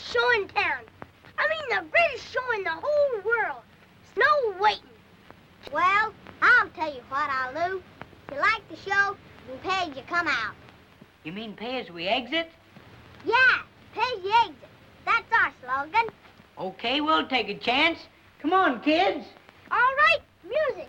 greatest show in town. I mean the greatest show in the whole world. Snow waiting. Well, I'll tell you what I'll do. If you like the show, you pay as you come out. You mean pay as we exit? Yeah, pay as you exit. That's our slogan. Okay, we'll take a chance. Come on, kids. All right, music.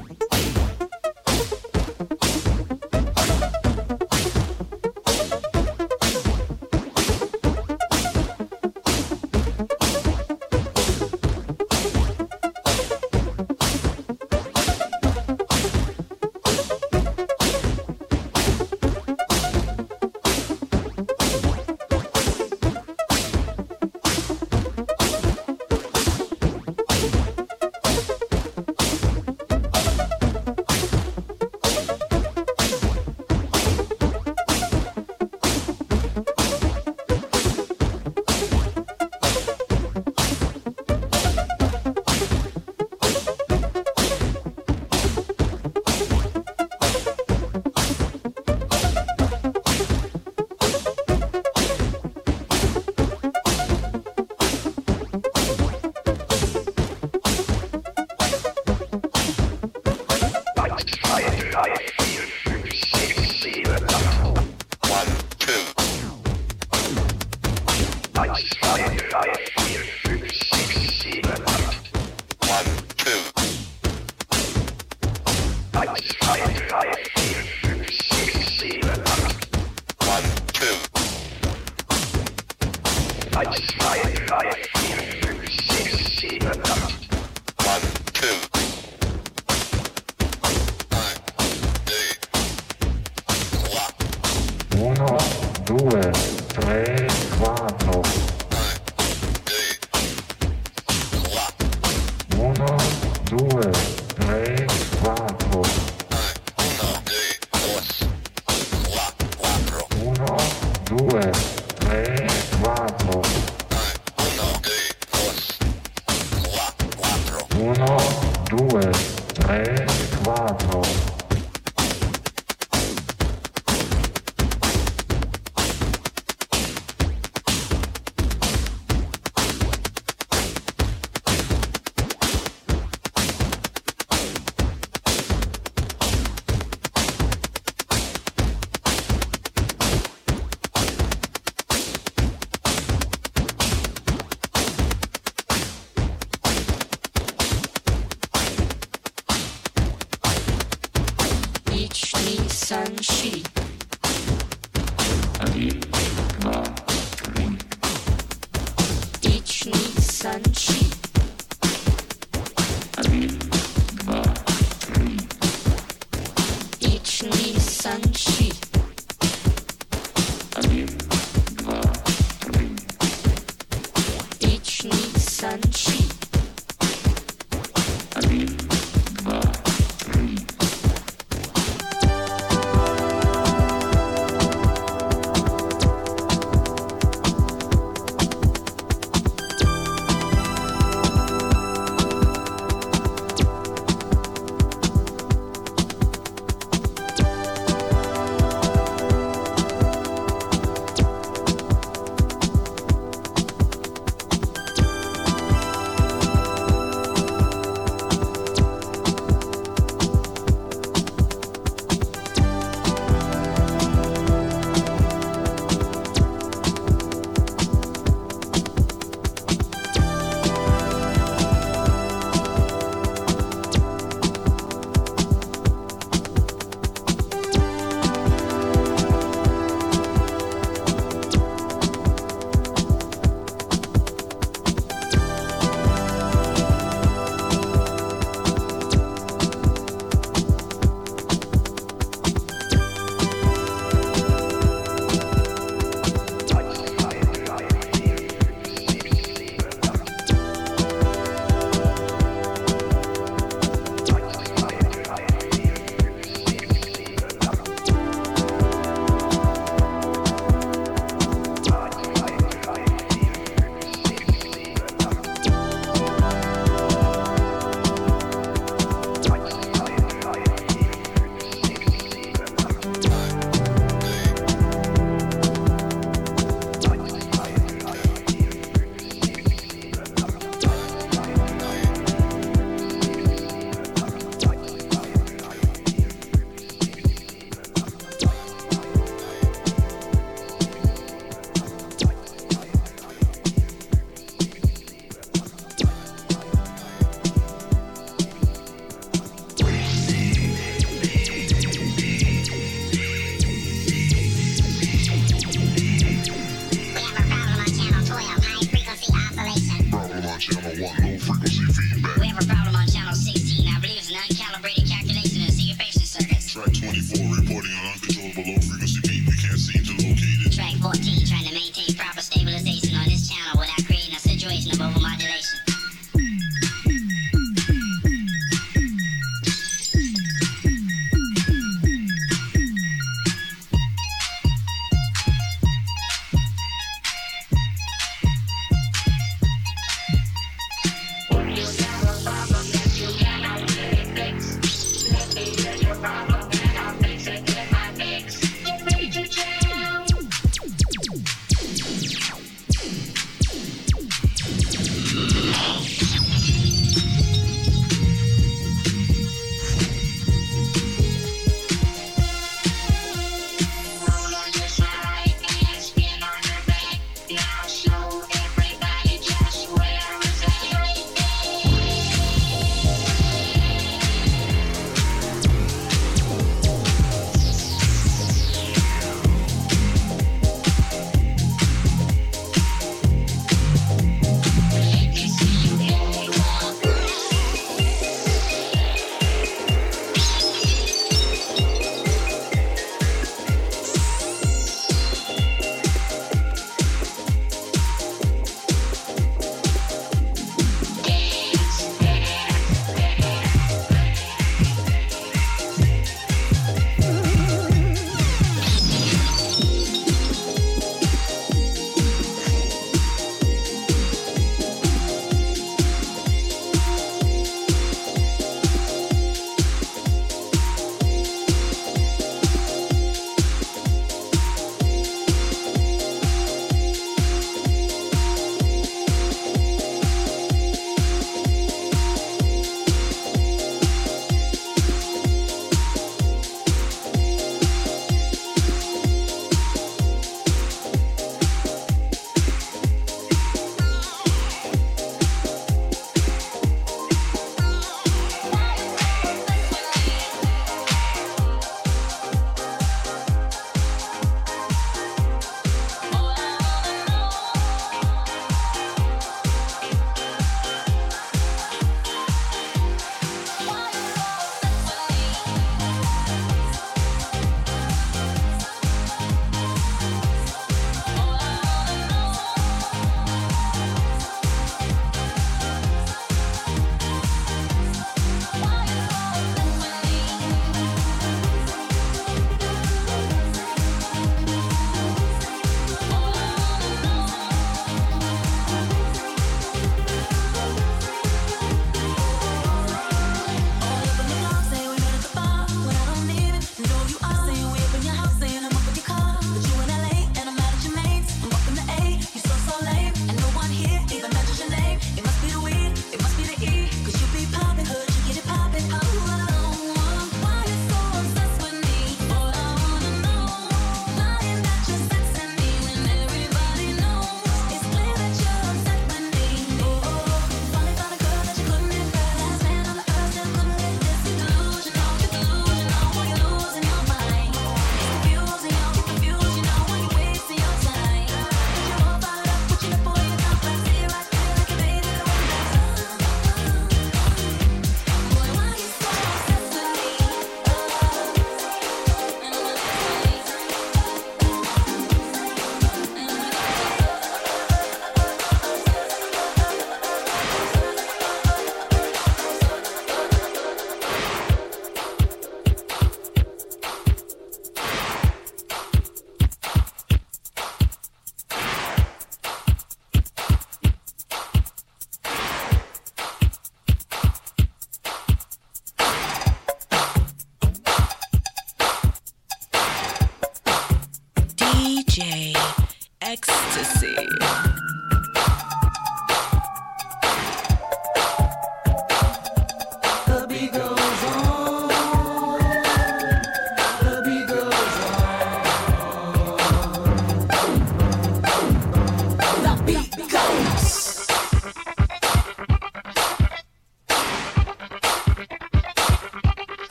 山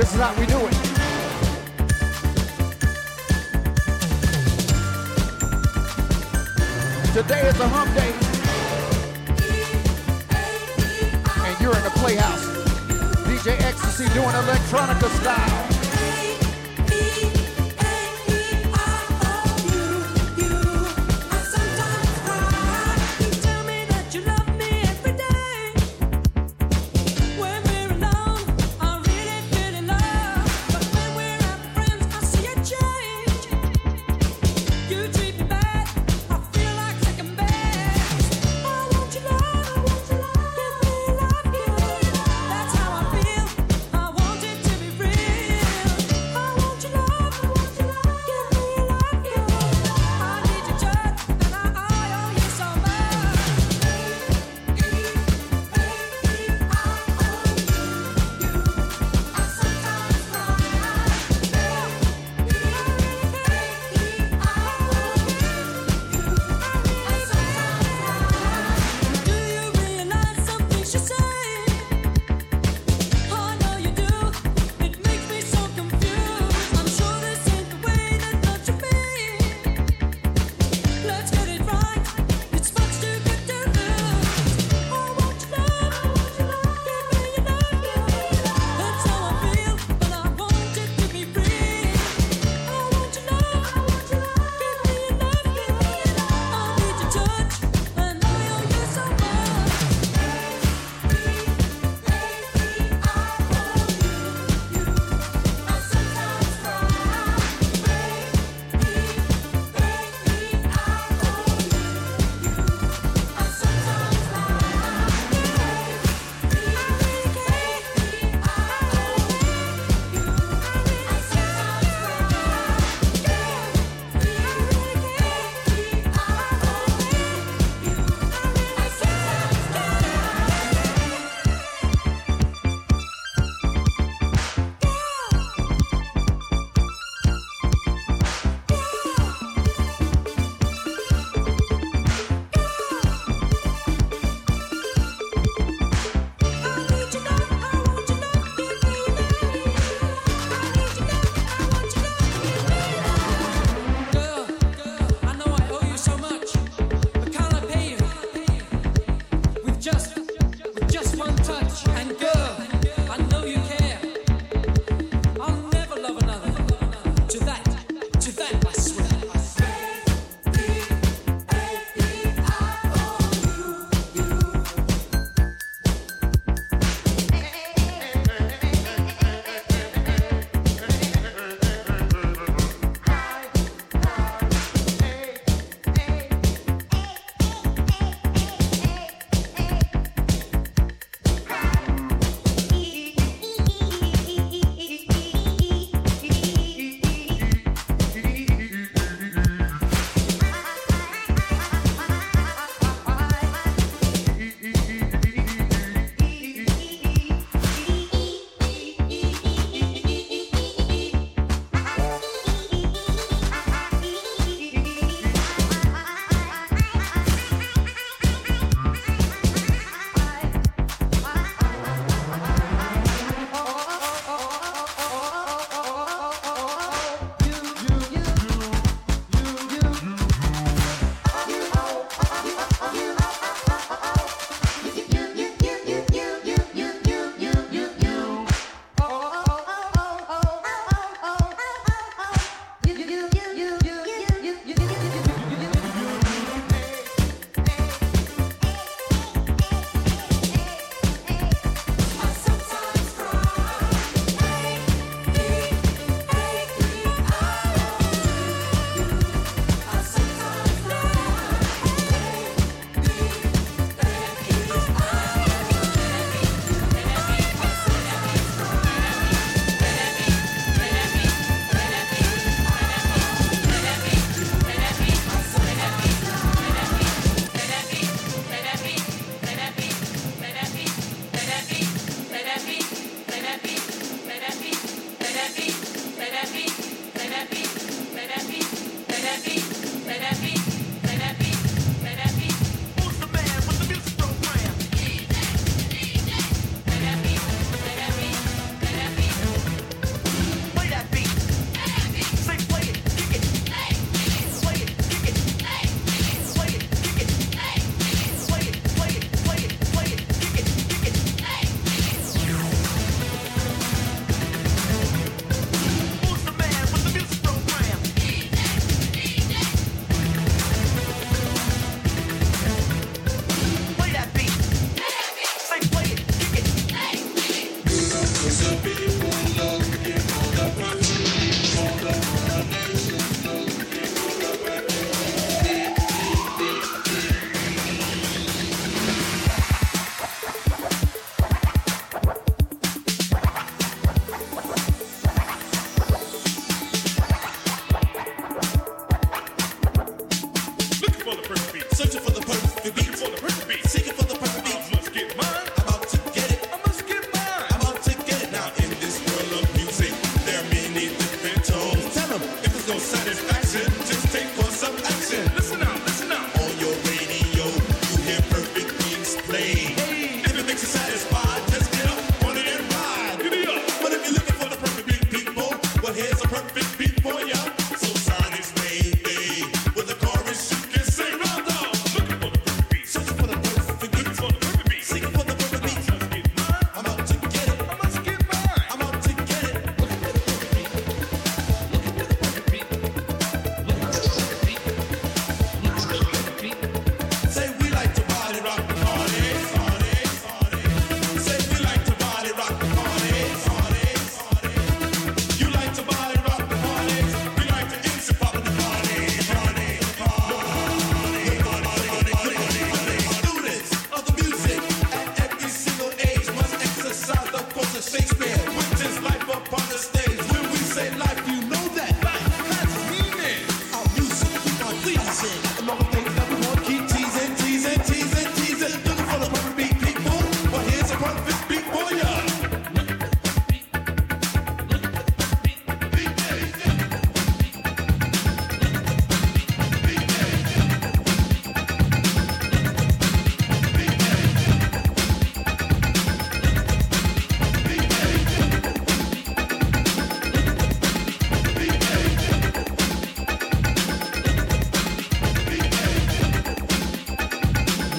This is how we do it. Today is a hump day. And you're in the playhouse. DJ Ecstasy doing electronica style.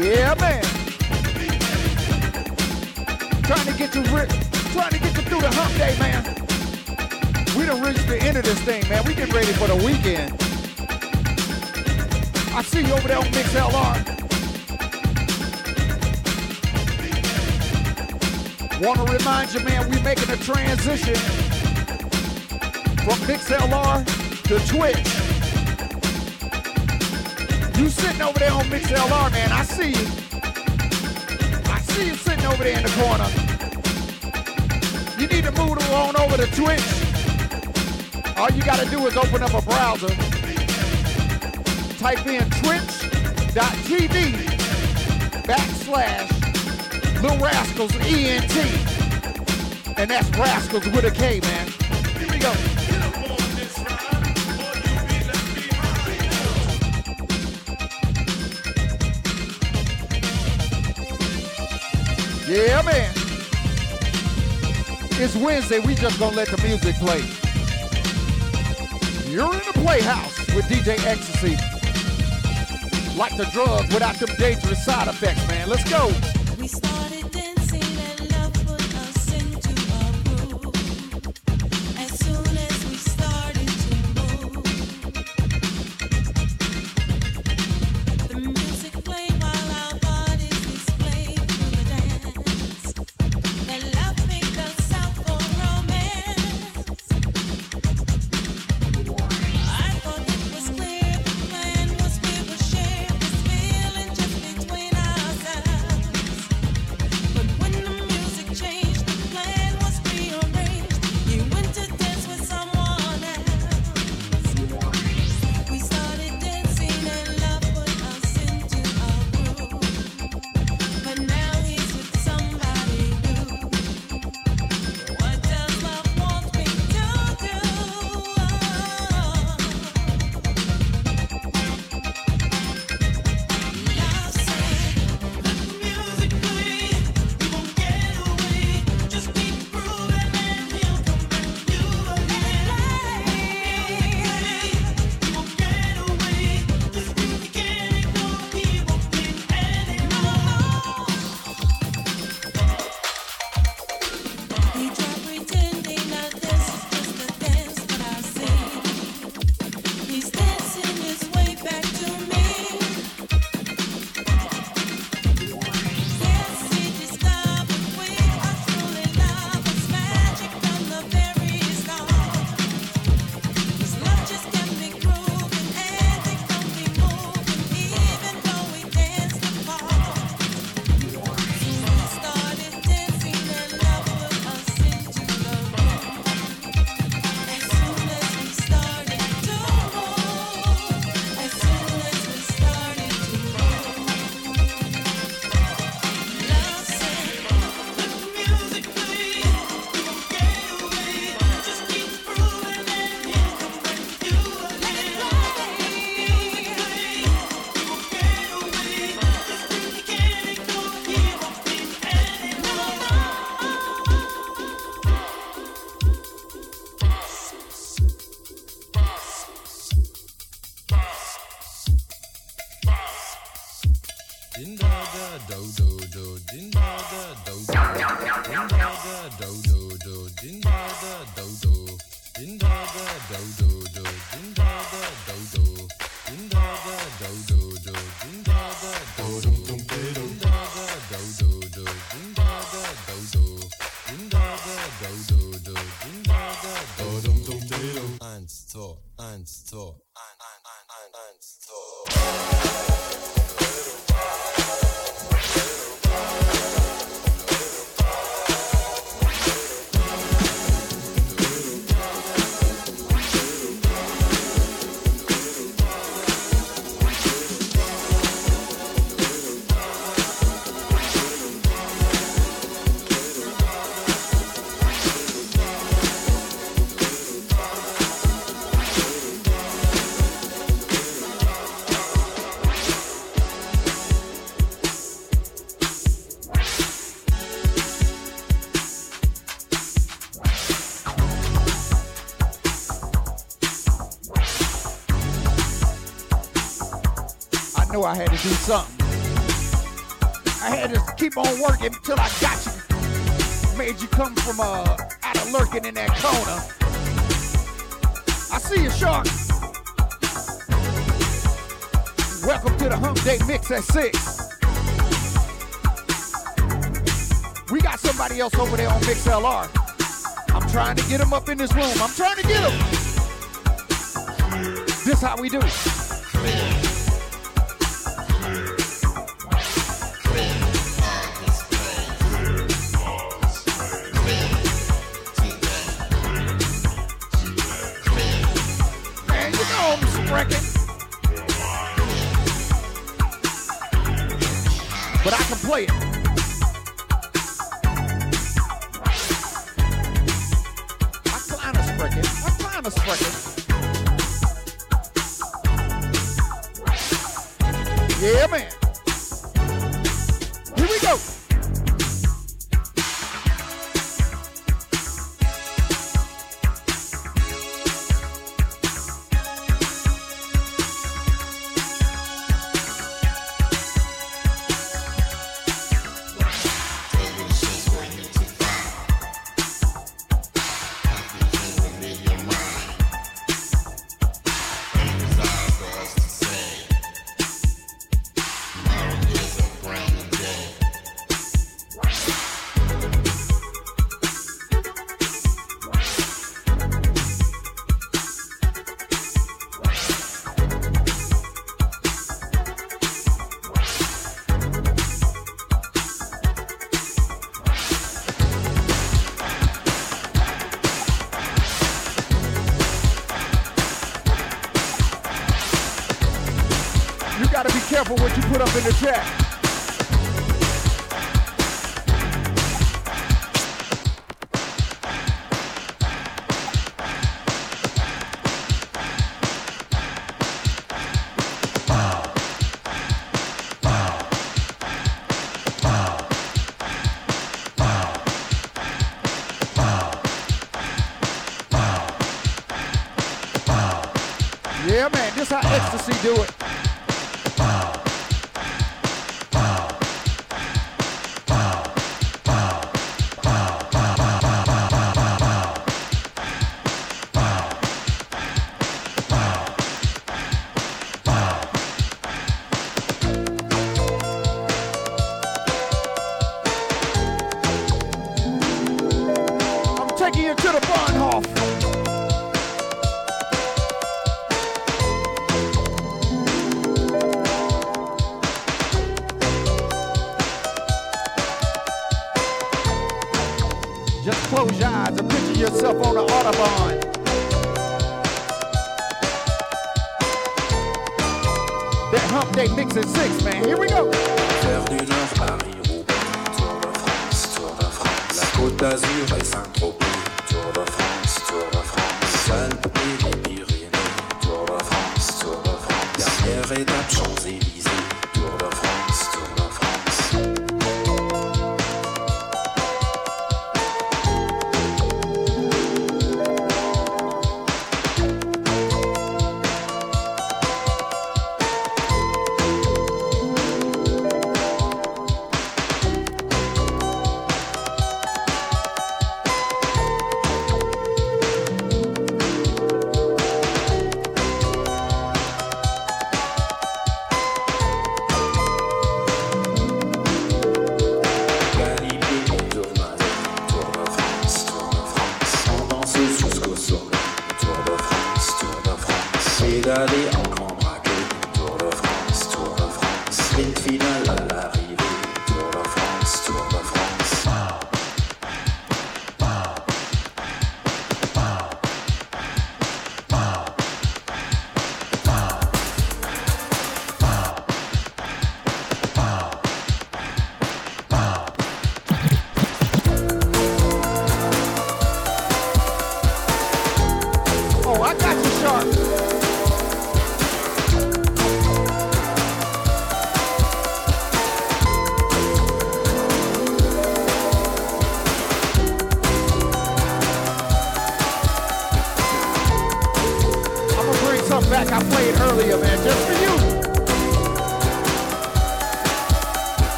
Yeah, man. Trying to get you, ri- trying to get you through the hump day, man. We done reached the end of this thing, man. We get ready for the weekend. I see you over there on Mix LR. Want to remind you, man, we making a transition from Mix LR to Twitch. You sitting over there on Mixlr, man. I see you. I see you sitting over there in the corner. You need to move on over to Twitch. All you gotta do is open up a browser. Type in twitch.tv backslash Little Rascals ENT. And that's Rascals with a K, man. Here we go. Yeah, man. It's Wednesday. We just gonna let the music play. You're in the playhouse with DJ Ecstasy. Like the drug without them dangerous side effects, man. Let's go. I had to do something. I had to keep on working till I got you. Made you come from uh, out of lurking in that corner. I see you, Shark. Welcome to the Hump Day Mix at 6. We got somebody else over there on MixLR. I'm trying to get him up in this room. I'm trying to get him. This how we do put You to the Bahnhof.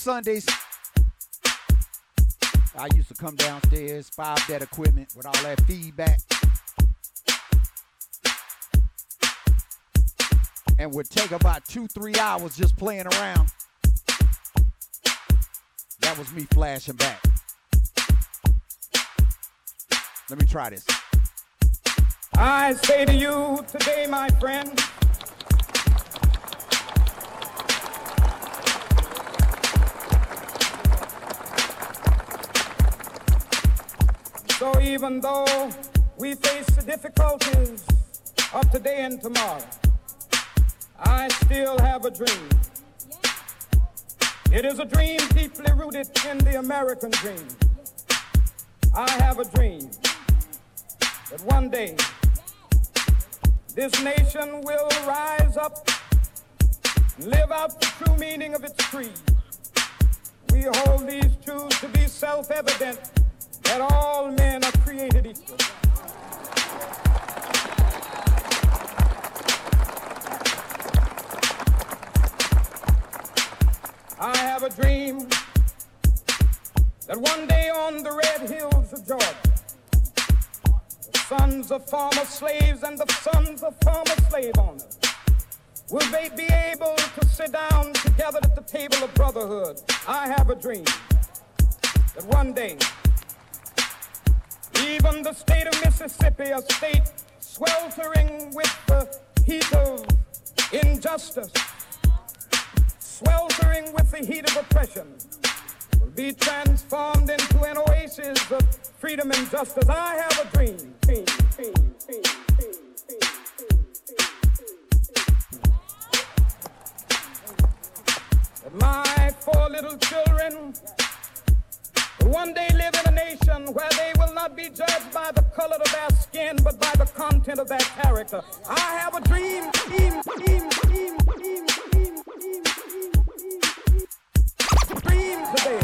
Sundays? I used to come downstairs, five that equipment with all that feedback. And would take about two, three hours just playing around. That was me flashing back. Let me try this. I say to you today, my friend, so even though we face the difficulties of today and tomorrow, I still have a dream. It is a dream deeply rooted in the American dream. I have a dream that one day this nation will rise up and live out the true meaning of its creed. We hold these truths to be self-evident that all men are created equal. I have a dream that one day on the red hills of Georgia, the sons of former slaves and the sons of former slave owners will they be able to sit down together at the table of brotherhood. I have a dream that one day, even the state of Mississippi, a state sweltering with the heat of injustice, sweltering with the heat of oppression, will be transformed into an oasis of freedom and justice. I have a dream. my four little children one day live in a nation where they will not be judged by the color of their skin, but by the content of their character. I have a dream, dream, dream, dream, dream, dream, dream, today.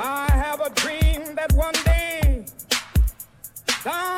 I have a dream that one day down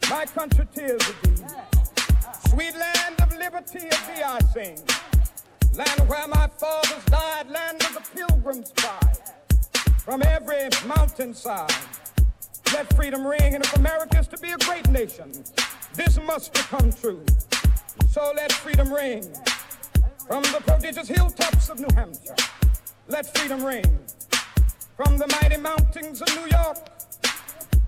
My country tears of thee. Sweet land of liberty of thee I sing. Land where my fathers died, land of the pilgrims pride. From every mountainside, let freedom ring. And if America is to be a great nation, this must become true. So let freedom ring. From the prodigious hilltops of New Hampshire, let freedom ring. From the mighty mountains of New York,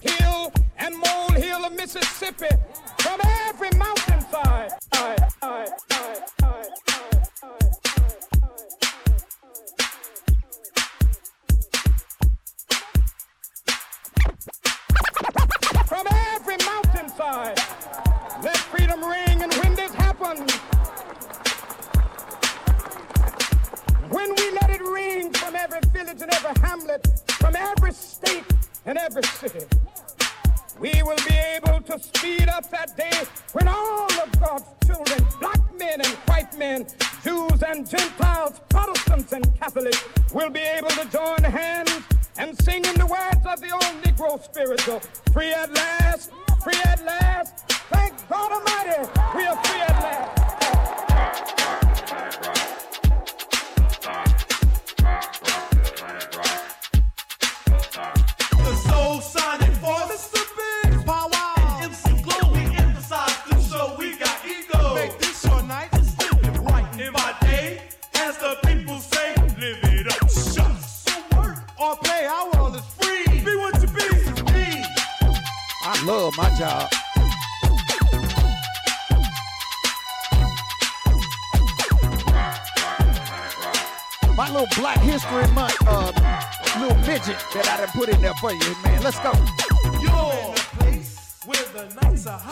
hill and molehill of Mississippi, from every mountainside. I, I, I, I, From every mountainside, let freedom ring. And when this happens, when we let it ring from every village and every hamlet, from every state and every city, we will be able to speed up that day when all of God's children, black men and white men, Jews and Gentiles, Protestants and Catholics, will be able to join hands and sing in the words of the old Negro spiritual, free at last, free at last. Thank God Almighty, we are free at last. My job. My little Black History Month uh, little midget that I done put in there for you, man. Let's go. You're place where the nights are hot,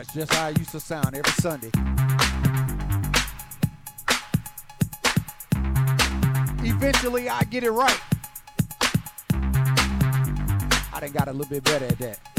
That's just how I used to sound every Sunday. Eventually, I get it right. I done got a little bit better at that.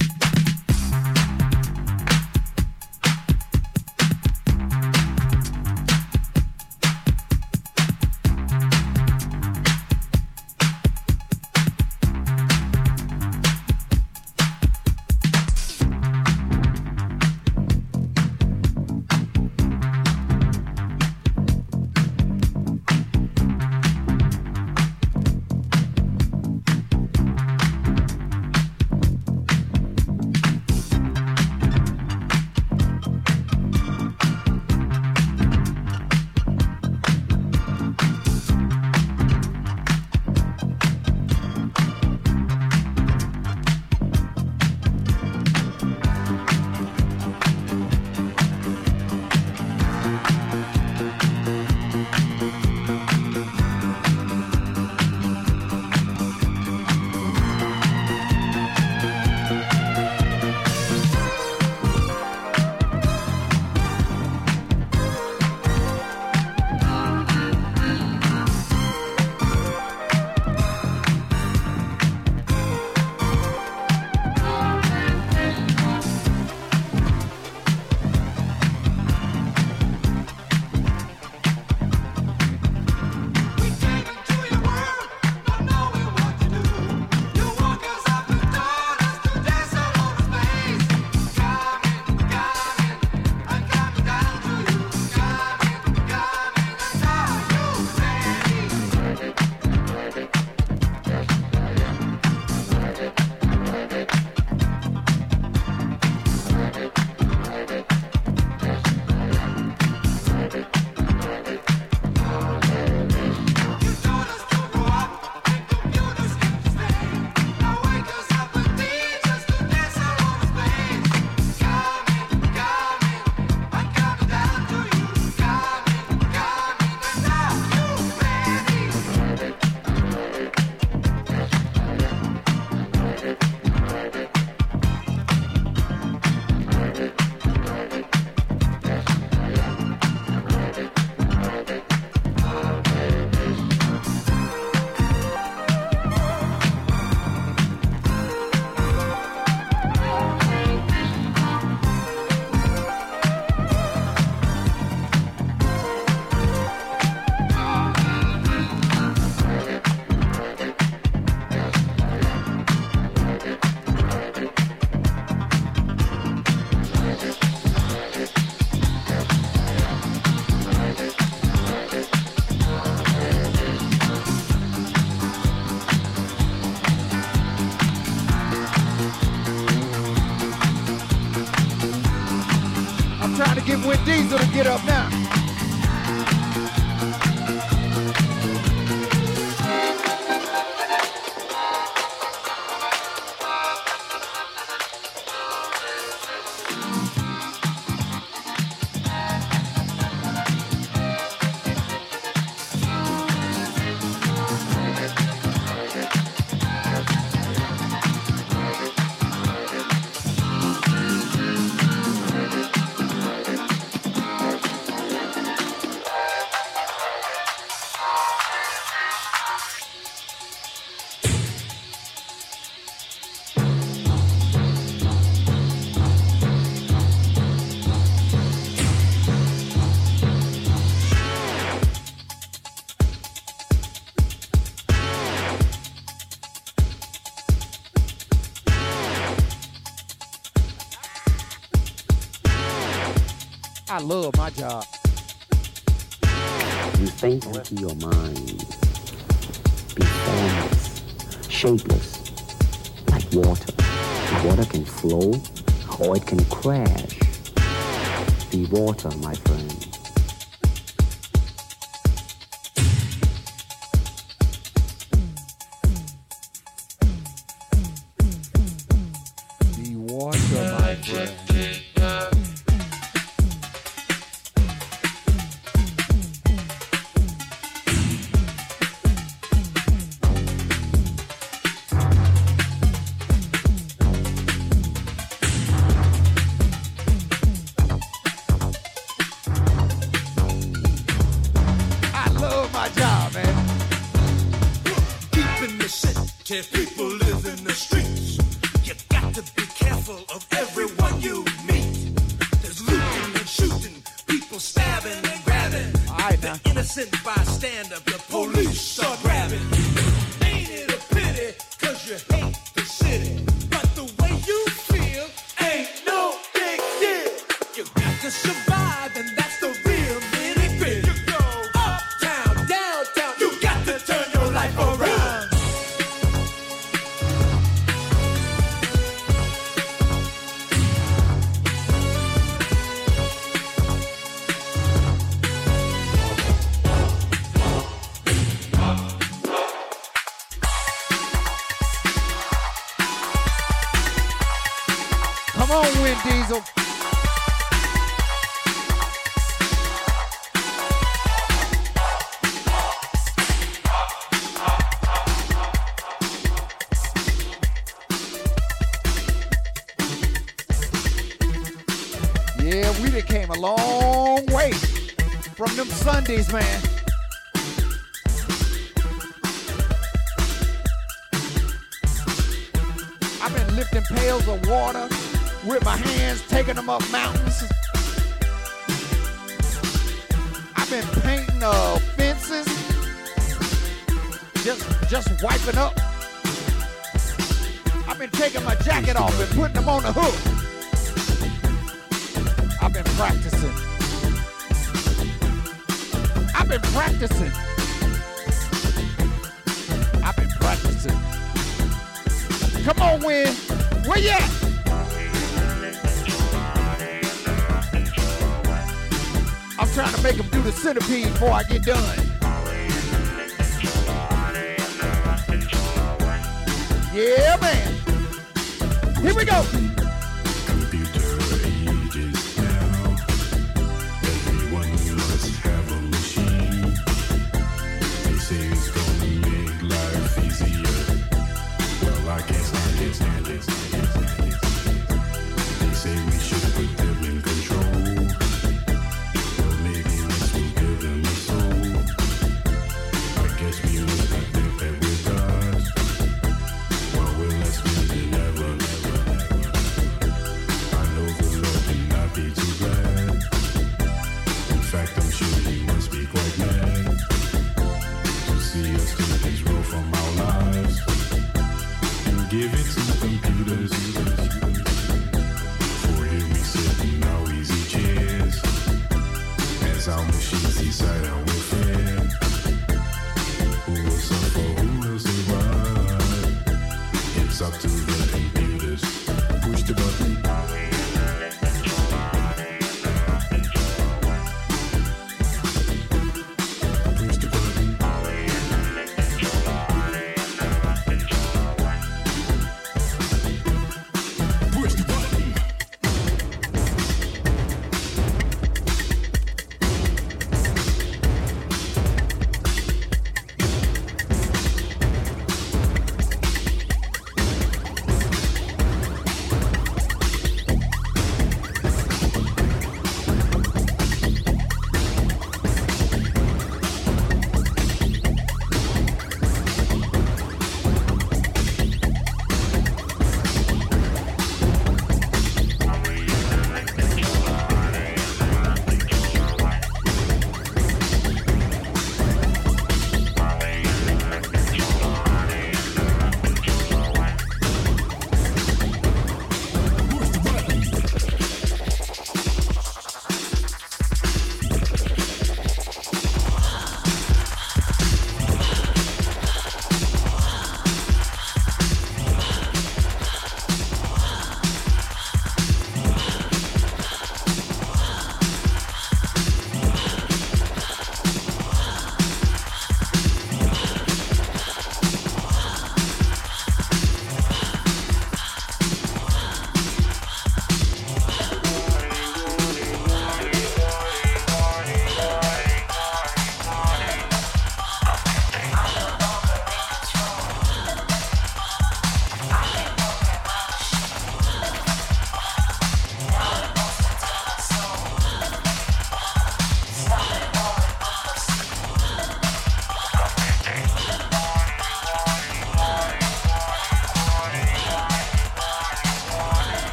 Love my job. You think into your mind. Be formless, shapeless, like water. Water can flow or it can crash. Be water, my friend. Come on, Win Diesel. Yeah, we done came a long way from them Sundays, man. I've been lifting pails of water with my hands taking them up mountains. I've been painting uh, fences, just just wiping up. I've been taking my jacket off and putting them on the hook. I've been practicing. I've been practicing. I've been practicing. Come on, Win. Where you at? trying to make him do the centipede before I get done. Yeah, man. Here we go.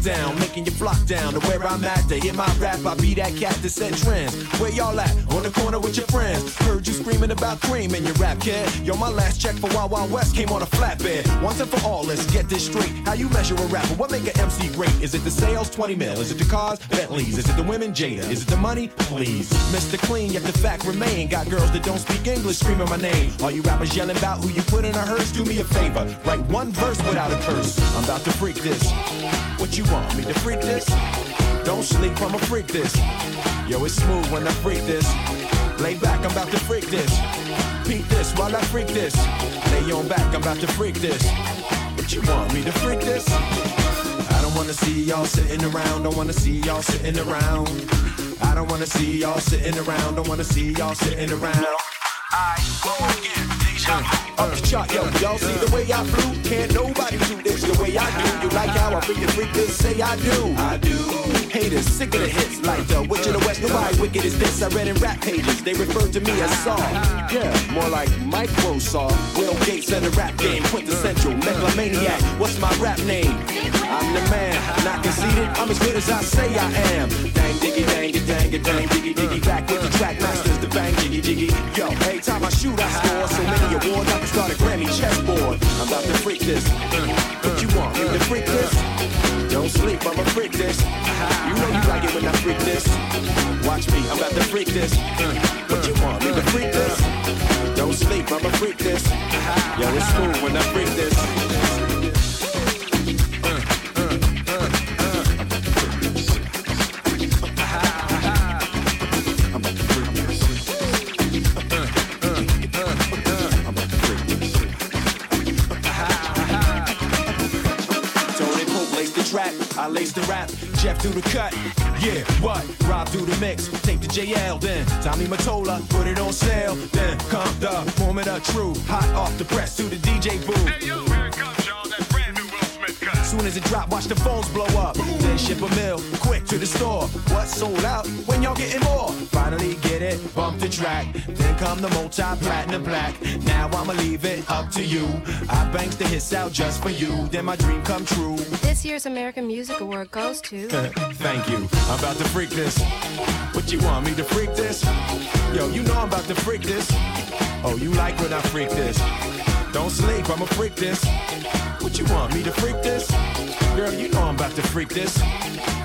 Lockdown, making you flock down to where I'm at. To hear my rap, I be that cat that set trends. Where y'all at? On the corner with your friends. Heard you screaming about cream in your rap, kid. Yo, my last check for Wild Wild West came on a flatbed. Once and for all, let's get this straight. How you measure a rapper? What make an MC great? Is it the sales, 20 mil? Is it the cars, Bentleys? Is it the women, Jada? Is it the money? Please. Mr. Clean, yet the fact remain. Got girls that don't speak English screaming my name. All you rappers yelling about who you put in a hearse, do me a favor. Write one verse without a curse. I'm about to freak this. What you want me to freak this? Don't sleep, I'ma freak this. Yo, it's smooth when I freak this. Lay back, I'm about to freak this. Peep this while I freak this. Lay on back, I'm about to freak this. What you want me to freak this? I don't wanna see y'all sitting around, don't wanna see y'all sitting around. I don't wanna see y'all sitting around, don't wanna see y'all sitting around. I go again, deja vu. Up the chart, yo, y'all see the way I flew? Can't nobody do this the way I do. You like how I freaking freak this? Say I do. I do. Haters sick of the hits like the Witch of the West. Nobody wicked as this. I read in rap pages, they refer to me as Saw. Yeah, more like Microsoft. Will Gates of the rap game, quintessential megalomaniac. What's my rap name? I'm the man, not conceited. I'm as good as I say I am. Dang diggy, dang it, dang it, dang diggy, diggy. Back with the Trackmasters, bang jiggy, jiggy. Yo, every time I shoot, I score so many awards. I can start a Grammy chessboard. I'm about to freak this. What you want me to freak this? Don't sleep, I'ma freak this. You know you like it when I freak this. Watch me, I'm about to freak this. What you want me to freak this? Don't sleep, I'ma freak this. Yo, it's smooth when I freak this. Do the cut. Yeah, what? Rob do the mix, take the JL, then Tommy Mottola, put it on sale. Then come the moment of truth, hot off the press to the DJ booth. Hey Soon as it drop, watch the phones blow up. Then ship a mill, quick to the store. What's sold out? When y'all getting more? Finally get it, bump the track. Then come the multi-platinum black. Now I'ma leave it up to you. I banks the hits out just for you. Then my dream come true. This year's American Music Award goes to. Thank you. I'm about to freak this. What you want me to freak this? Yo, you know I'm about to freak this. Oh, you like when I freak this? Don't sleep, I'ma freak this. What you want me to freak this? Girl, you know I'm about to freak this.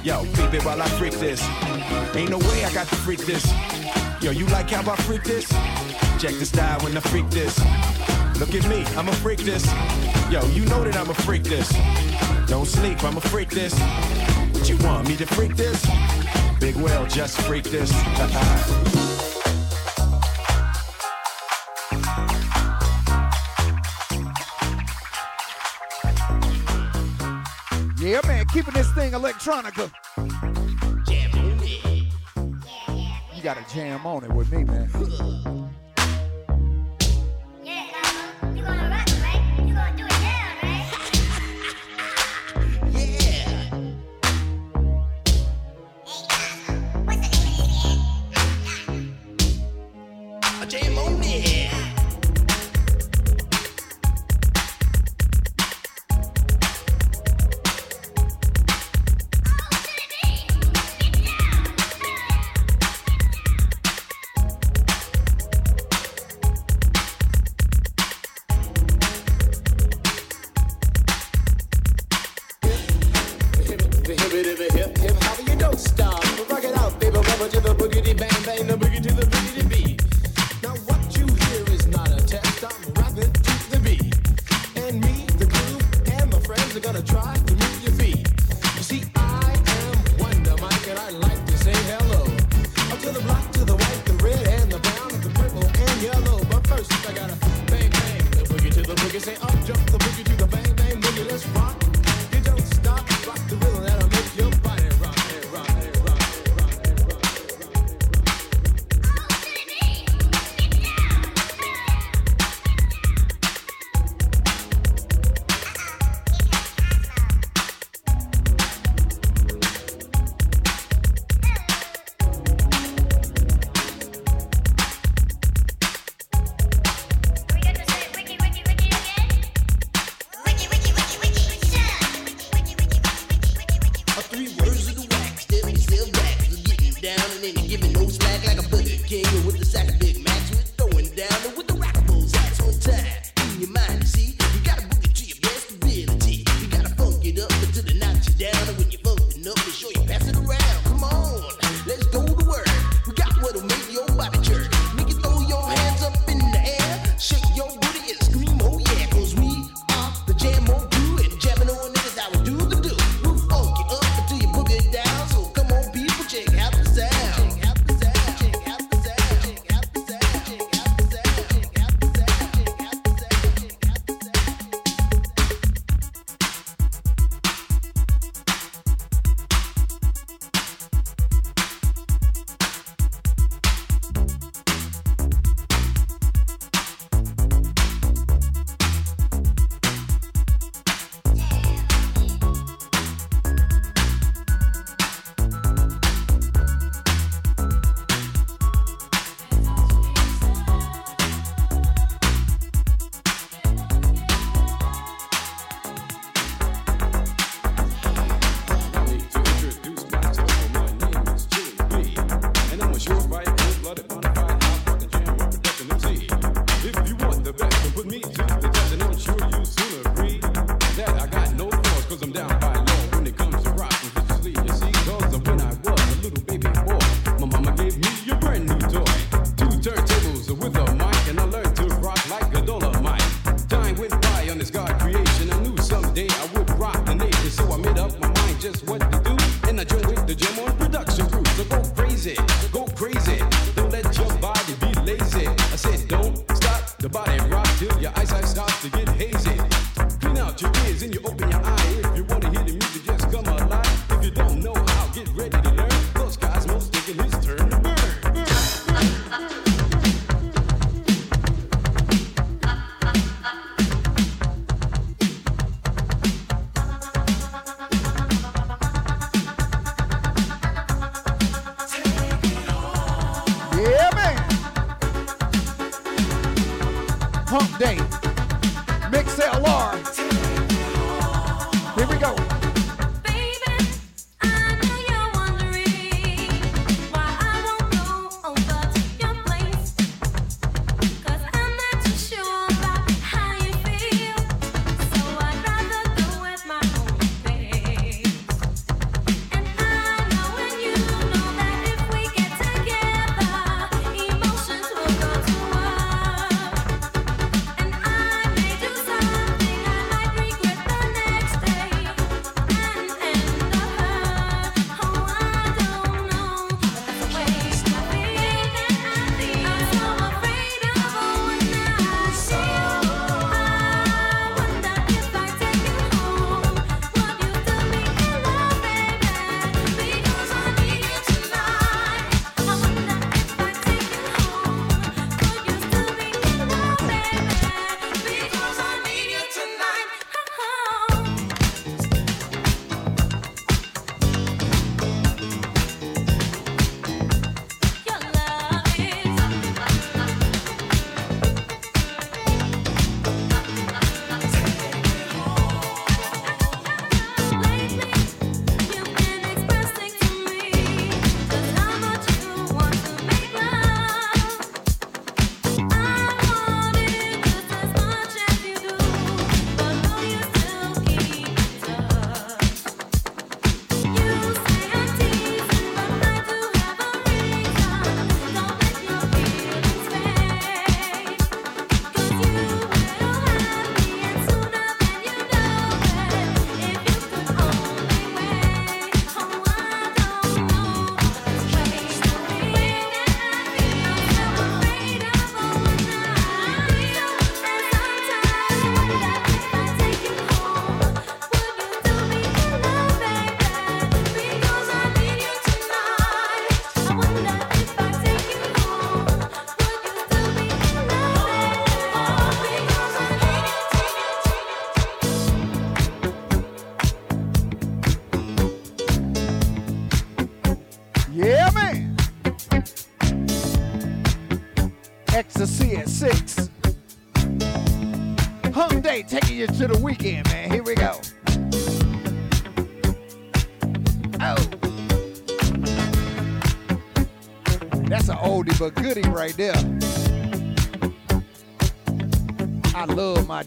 Yo, peep it while I freak this. Ain't no way I got to freak this. Yo, you like how I freak this? Check the style when I freak this. Look at me, I'ma freak this. Yo, you know that I'ma freak this. Don't sleep, I'ma freak this. What you want me to freak this? Big Will, just freak this. keeping this thing electronica. You gotta jam on it with me, man.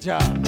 Love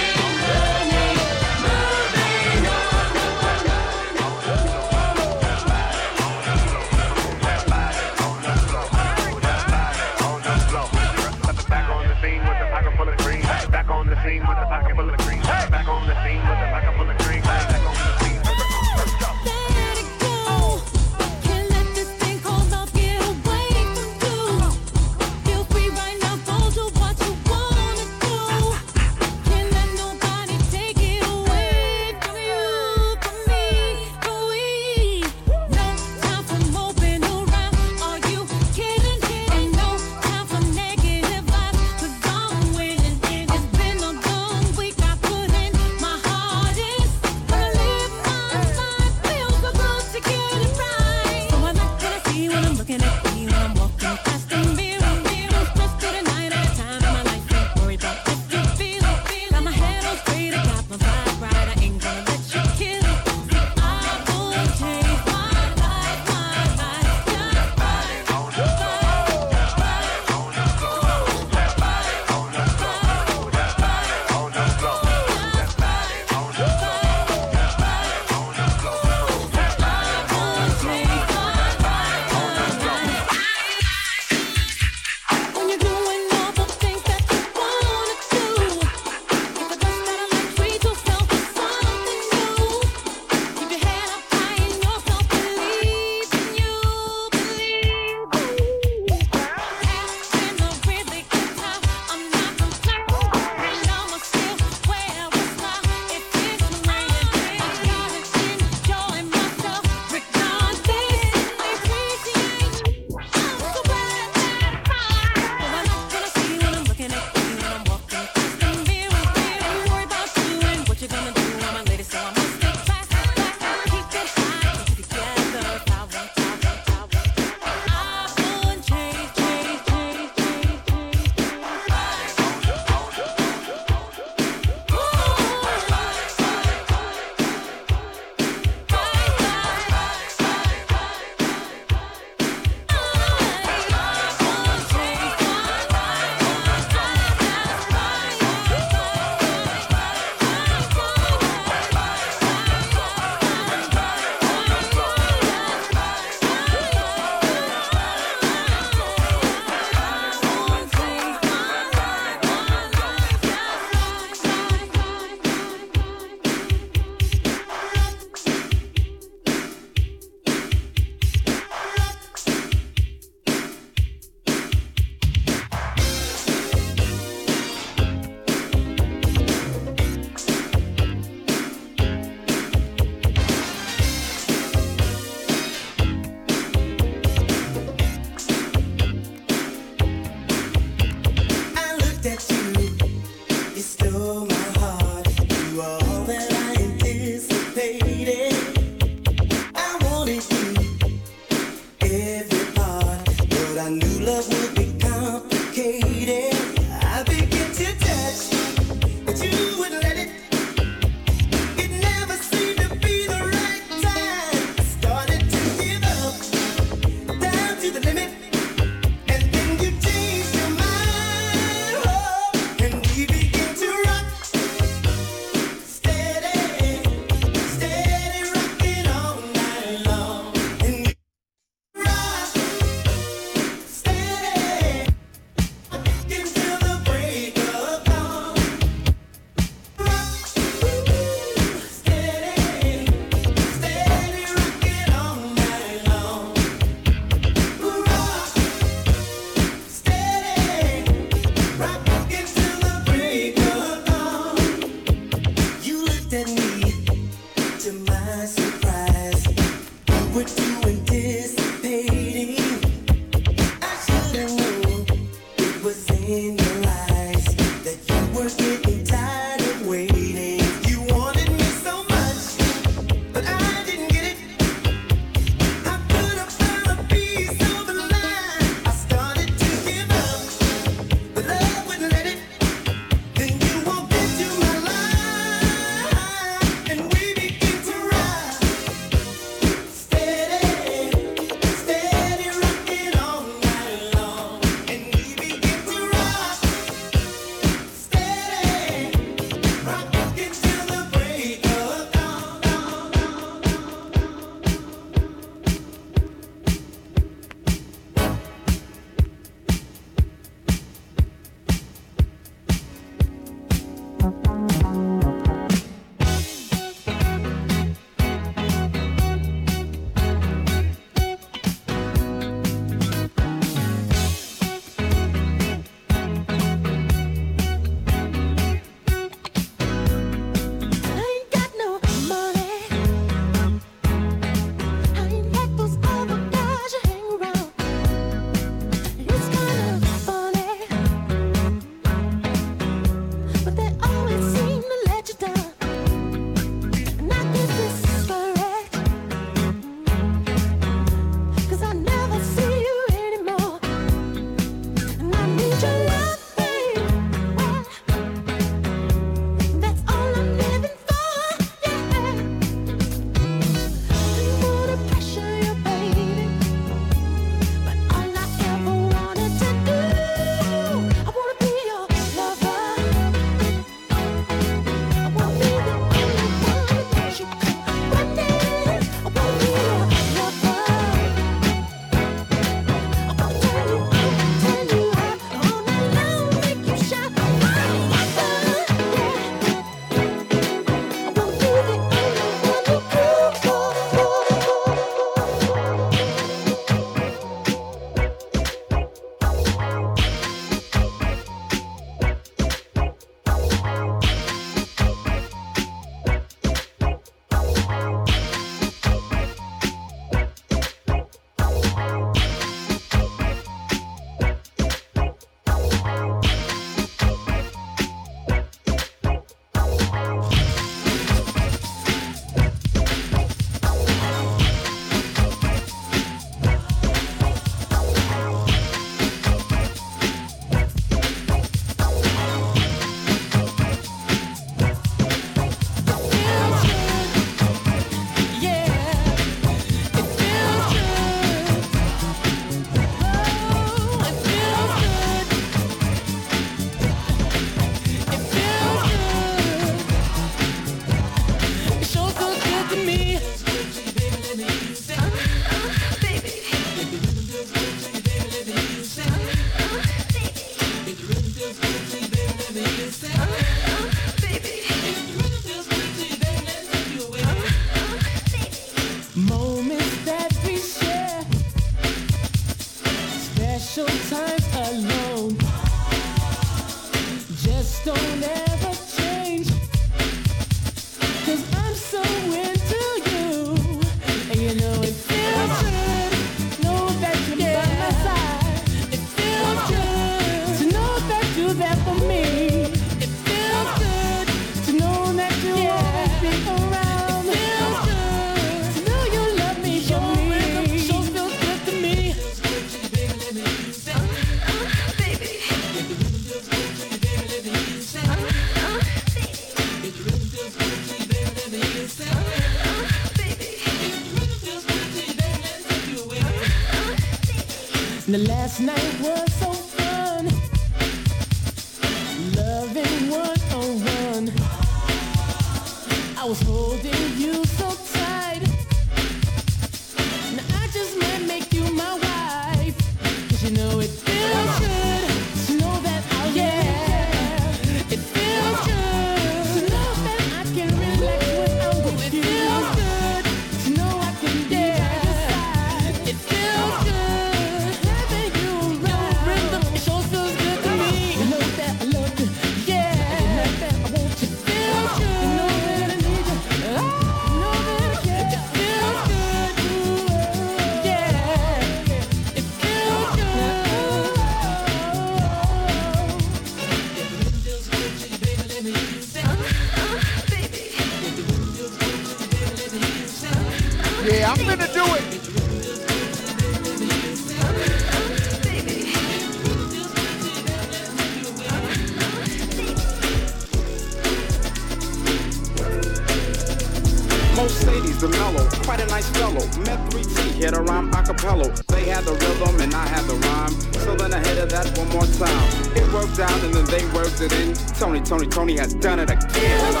time. It worked out and then they worked it in. Tony, Tony, Tony has done it again.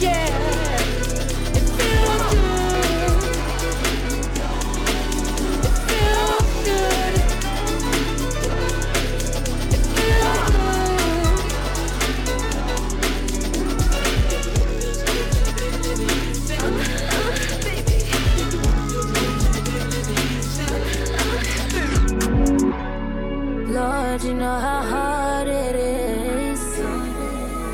Yeah. Lord, you know how hard it is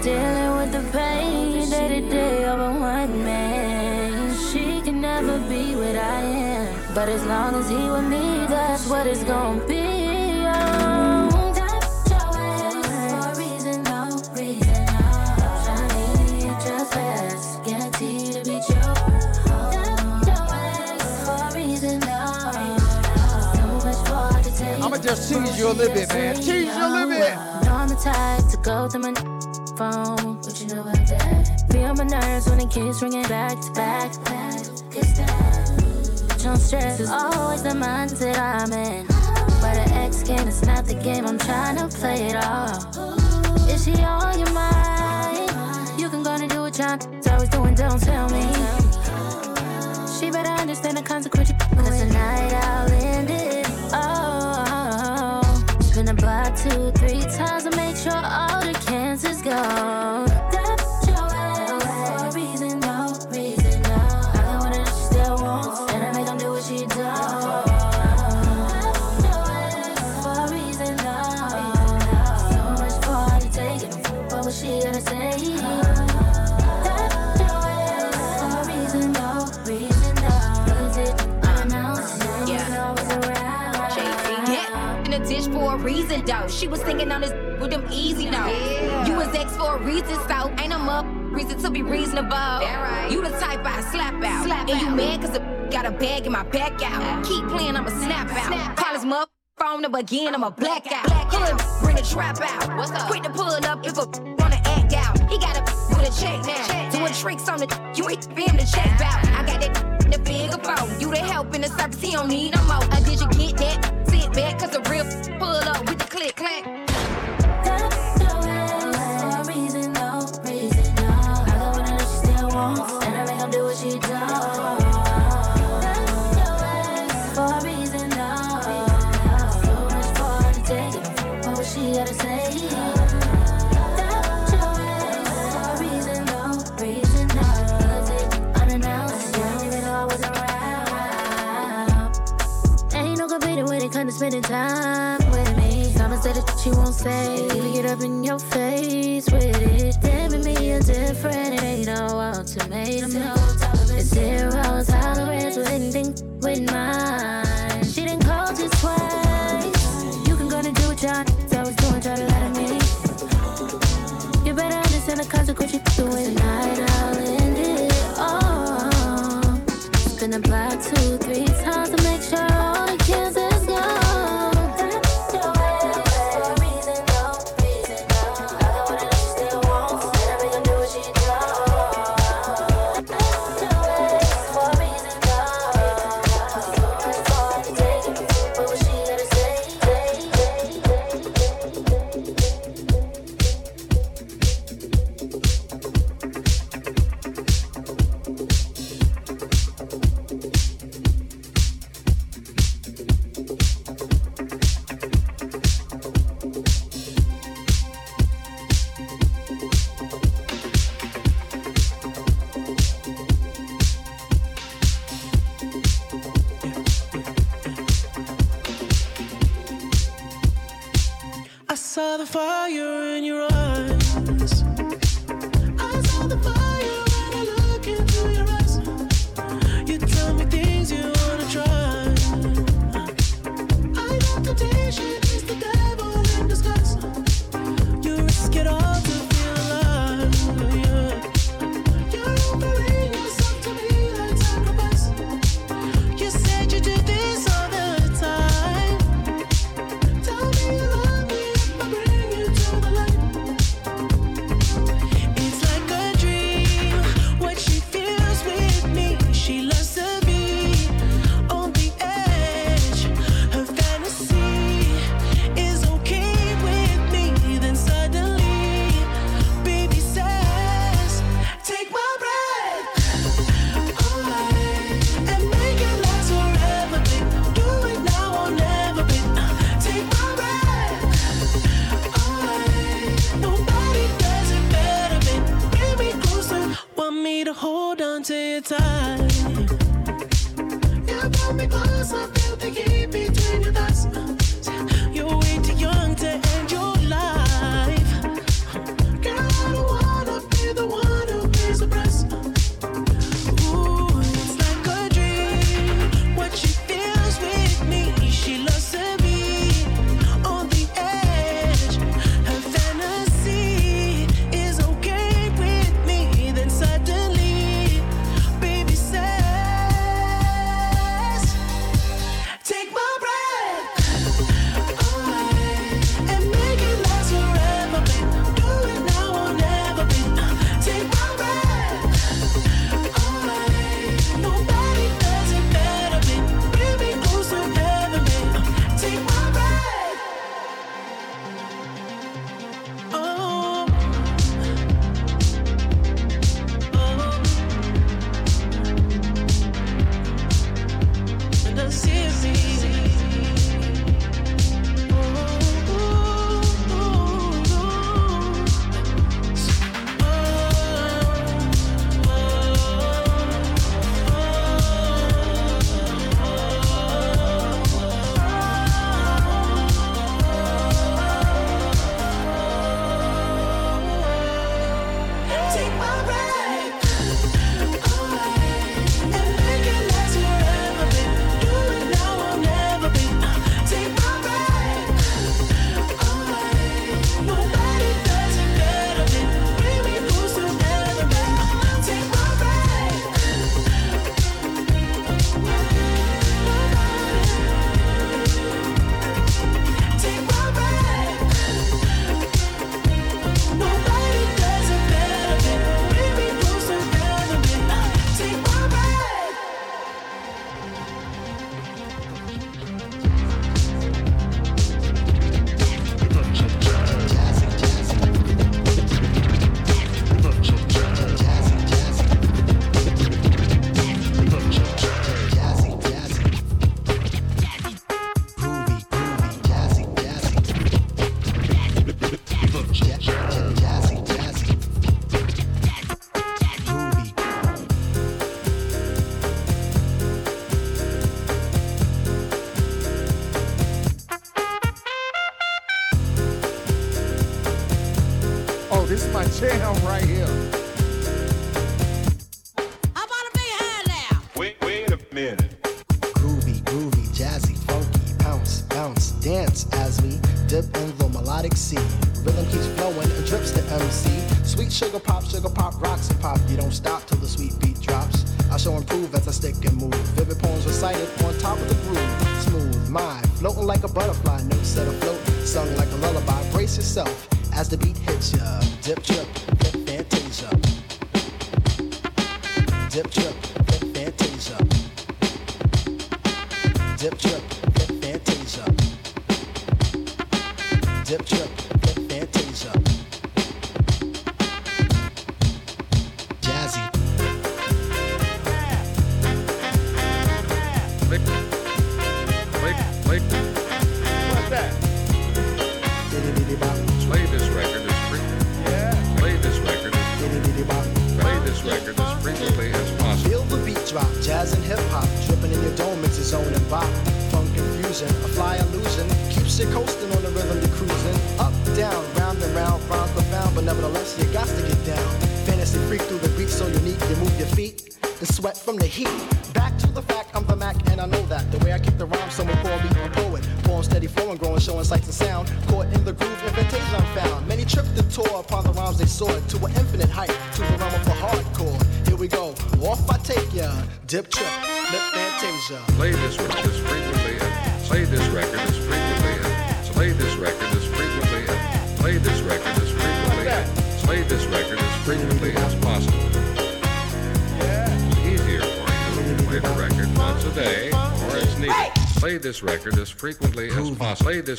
dealing with the pain day to day over one man. She can never be what I am, but as long as he with me, that's what it's gonna be. Tease you a little bit, man. Tease you a little bit. You know I'm the type to go through my phone. What you know about that? Be on my nerves when the keeps ringing back to back. to back. Don't stress is always the mindset I'm in. But an ex game is not the game. I'm trying to play it all. Is she on your mind? You can go and do what John always doing. Don't tell me. She better understand the consequence. Cause tonight I'll end sure all the cancers. That's your ass for a reason, no reason, no. I got one that she still wants, and I make do what she does. That's your ass for a reason, no. So much for her to. What was she gonna say? That's your ass for a reason, no reason, no. Is it unannounced? Yeah. Always. Yeah, in a dish for a reason, though. She was thinking on this them easy, though. You was ex for a reason, so ain't no more reason to be reasonable. You the type I slap out. and you mad cause the got a bag in my back out. Keep playing, I'ma snap out. Call his mother phone number again, I'ma black out. Hood, bring the trap out. What's up? Quick to pull up if a wanna act out. He got a with a check now. Doing tricks on the you ain't him to check out. I got that in the bigger phone. You the help in the service, he don't need no more. Uh, did you get that? Sit back, cause the real pull up with the click clack. Spending time with me. Someone said that she won't say. Even get up in your face with it. Them and me are different. It ain't no ultimatum. It's zero tolerance with anything with mine. She didn't call just twice. You can go and do what y'all always doing, try to lie to me. You better understand the consequence you're doing. Saw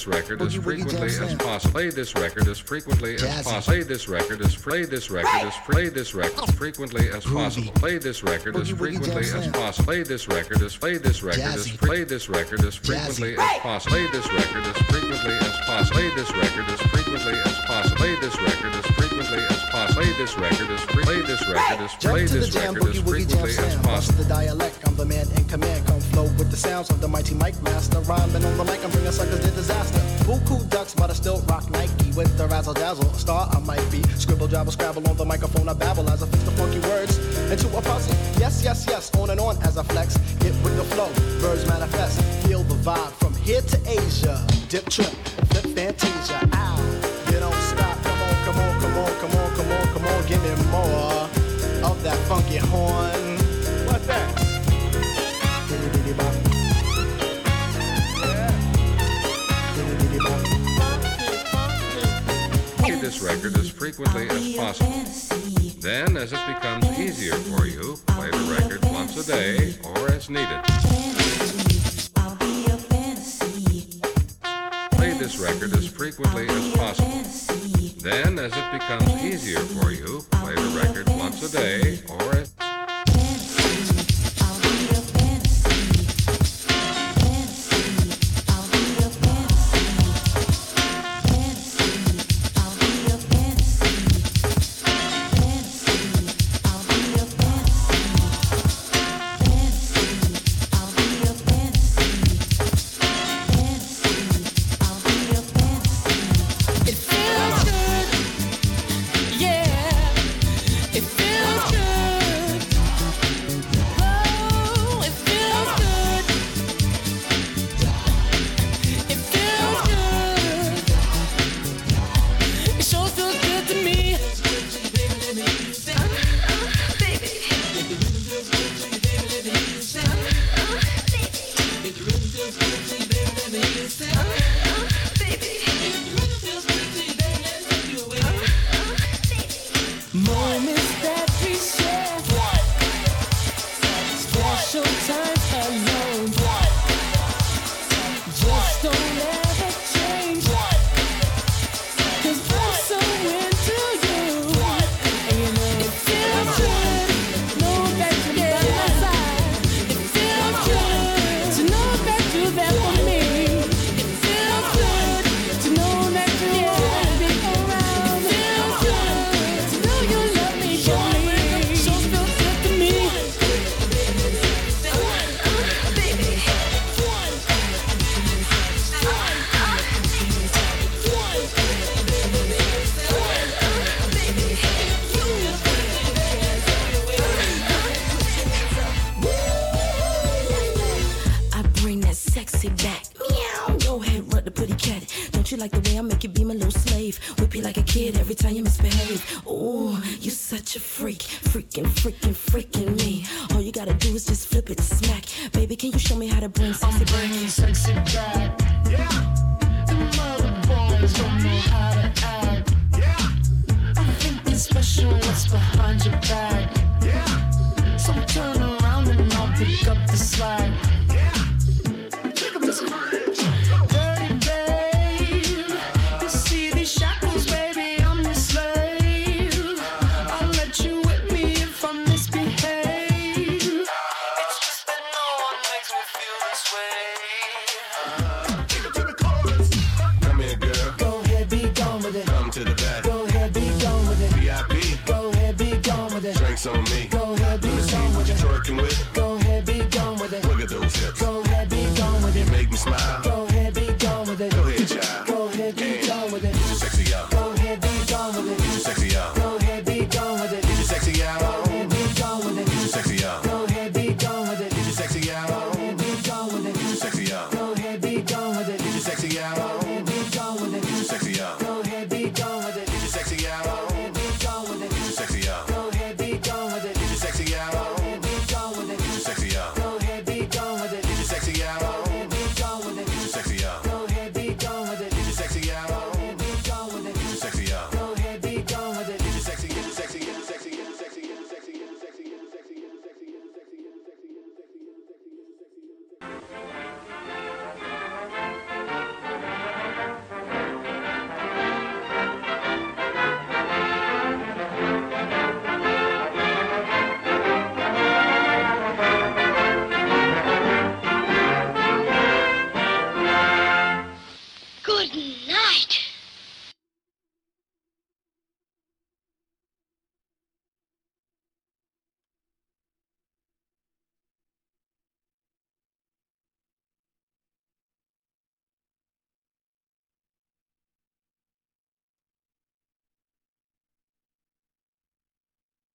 this record as frequently as possible. Play this record as frequently as possible. Play this record as play this record as play this record as frequently as possible. Play this record as frequently as possible. Play this record as play this record as play this record as frequently as possible. Play this record as frequently as possible. Play this record as frequently as possible. Play this record as frequently as possible. Play this record as play this record as play this record as frequently as possible. The dialect, I'm the man in command flow with the sounds of the mighty Mike Master. Rhyming on the mic, I'm bringing suckers to disaster. Buku ducks, but I still rock Nike with the razzle dazzle. Star I might be. Scribble, jabble, scrabble on the microphone. I babble as I fix the funky words into a puzzle. Yes, yes, yes, on and on as I flex. Get with the flow, birds manifest. Feel the vibe from here to Asia. Dip trip.